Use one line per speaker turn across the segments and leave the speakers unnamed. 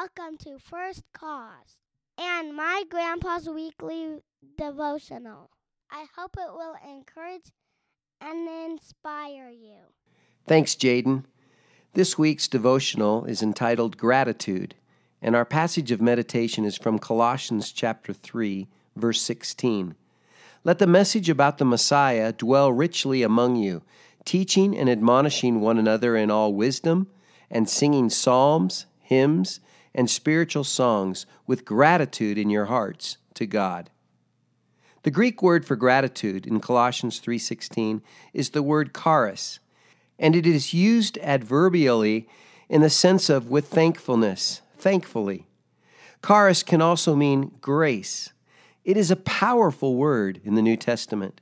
welcome to First Cause and my grandpa's weekly devotional. I hope it will encourage and inspire you.
Thanks, Jaden. This week's devotional is entitled Gratitude, and our passage of meditation is from Colossians chapter 3, verse 16. Let the message about the Messiah dwell richly among you, teaching and admonishing one another in all wisdom, and singing psalms, hymns, and spiritual songs with gratitude in your hearts to God. The Greek word for gratitude in Colossians 3:16 is the word charis, and it is used adverbially in the sense of with thankfulness, thankfully. Charis can also mean grace. It is a powerful word in the New Testament.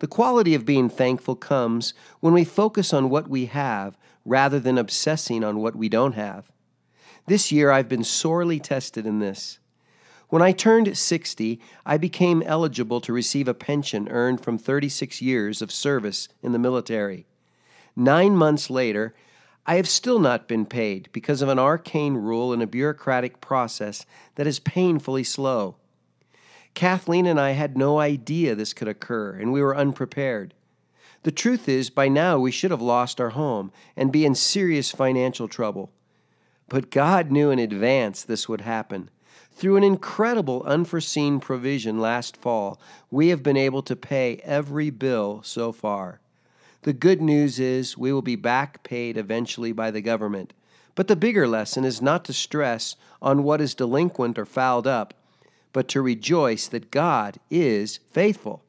The quality of being thankful comes when we focus on what we have rather than obsessing on what we don't have. This year I've been sorely tested in this. When I turned 60, I became eligible to receive a pension earned from 36 years of service in the military. Nine months later, I have still not been paid because of an arcane rule and a bureaucratic process that is painfully slow. Kathleen and I had no idea this could occur, and we were unprepared. The truth is, by now we should have lost our home and be in serious financial trouble. But God knew in advance this would happen. Through an incredible unforeseen provision last fall, we have been able to pay every bill so far. The good news is we will be back paid eventually by the government. But the bigger lesson is not to stress on what is delinquent or fouled up, but to rejoice that God is faithful.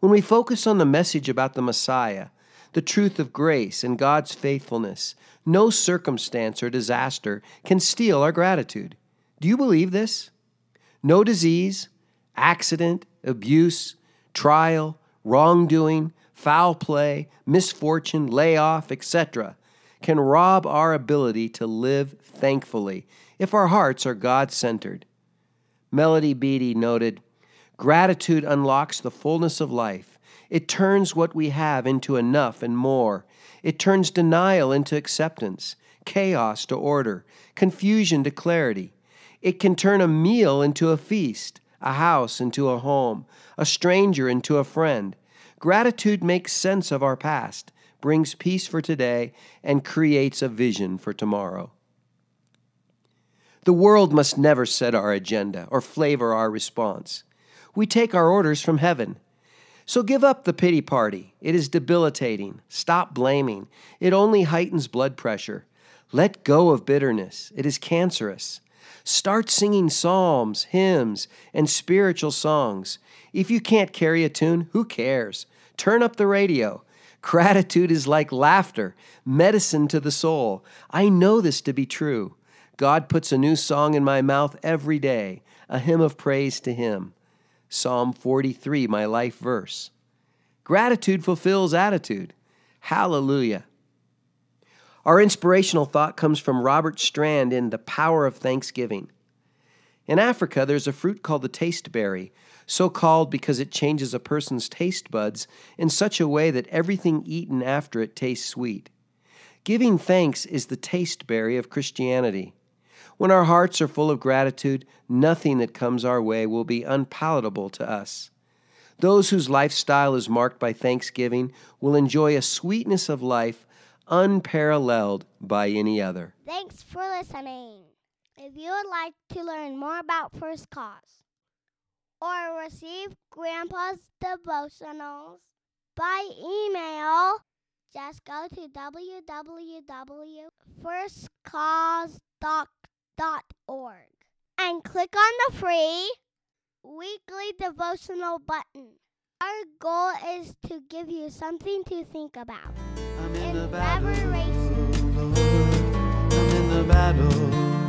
When we focus on the message about the Messiah, the truth of grace and God's faithfulness, no circumstance or disaster can steal our gratitude. Do you believe this? No disease, accident, abuse, trial, wrongdoing, foul play, misfortune, layoff, etc., can rob our ability to live thankfully if our hearts are God centered. Melody Beattie noted Gratitude unlocks the fullness of life. It turns what we have into enough and more. It turns denial into acceptance, chaos to order, confusion to clarity. It can turn a meal into a feast, a house into a home, a stranger into a friend. Gratitude makes sense of our past, brings peace for today, and creates a vision for tomorrow. The world must never set our agenda or flavor our response. We take our orders from heaven. So give up the pity party. It is debilitating. Stop blaming. It only heightens blood pressure. Let go of bitterness. It is cancerous. Start singing psalms, hymns, and spiritual songs. If you can't carry a tune, who cares? Turn up the radio. Gratitude is like laughter, medicine to the soul. I know this to be true. God puts a new song in my mouth every day, a hymn of praise to Him. Psalm 43, my life verse. Gratitude fulfills attitude. Hallelujah. Our inspirational thought comes from Robert Strand in The Power of Thanksgiving. In Africa, there's a fruit called the taste berry, so called because it changes a person's taste buds in such a way that everything eaten after it tastes sweet. Giving thanks is the taste berry of Christianity. When our hearts are full of gratitude, nothing that comes our way will be unpalatable to us. Those whose lifestyle is marked by thanksgiving will enjoy a sweetness of life unparalleled by any other.
Thanks for listening. If you would like to learn more about First Cause or receive Grandpa's devotionals by email, just go to www.firstcause.com org and click on the free weekly devotional button. Our goal is to give you something to think about.
I'm in, In the battle.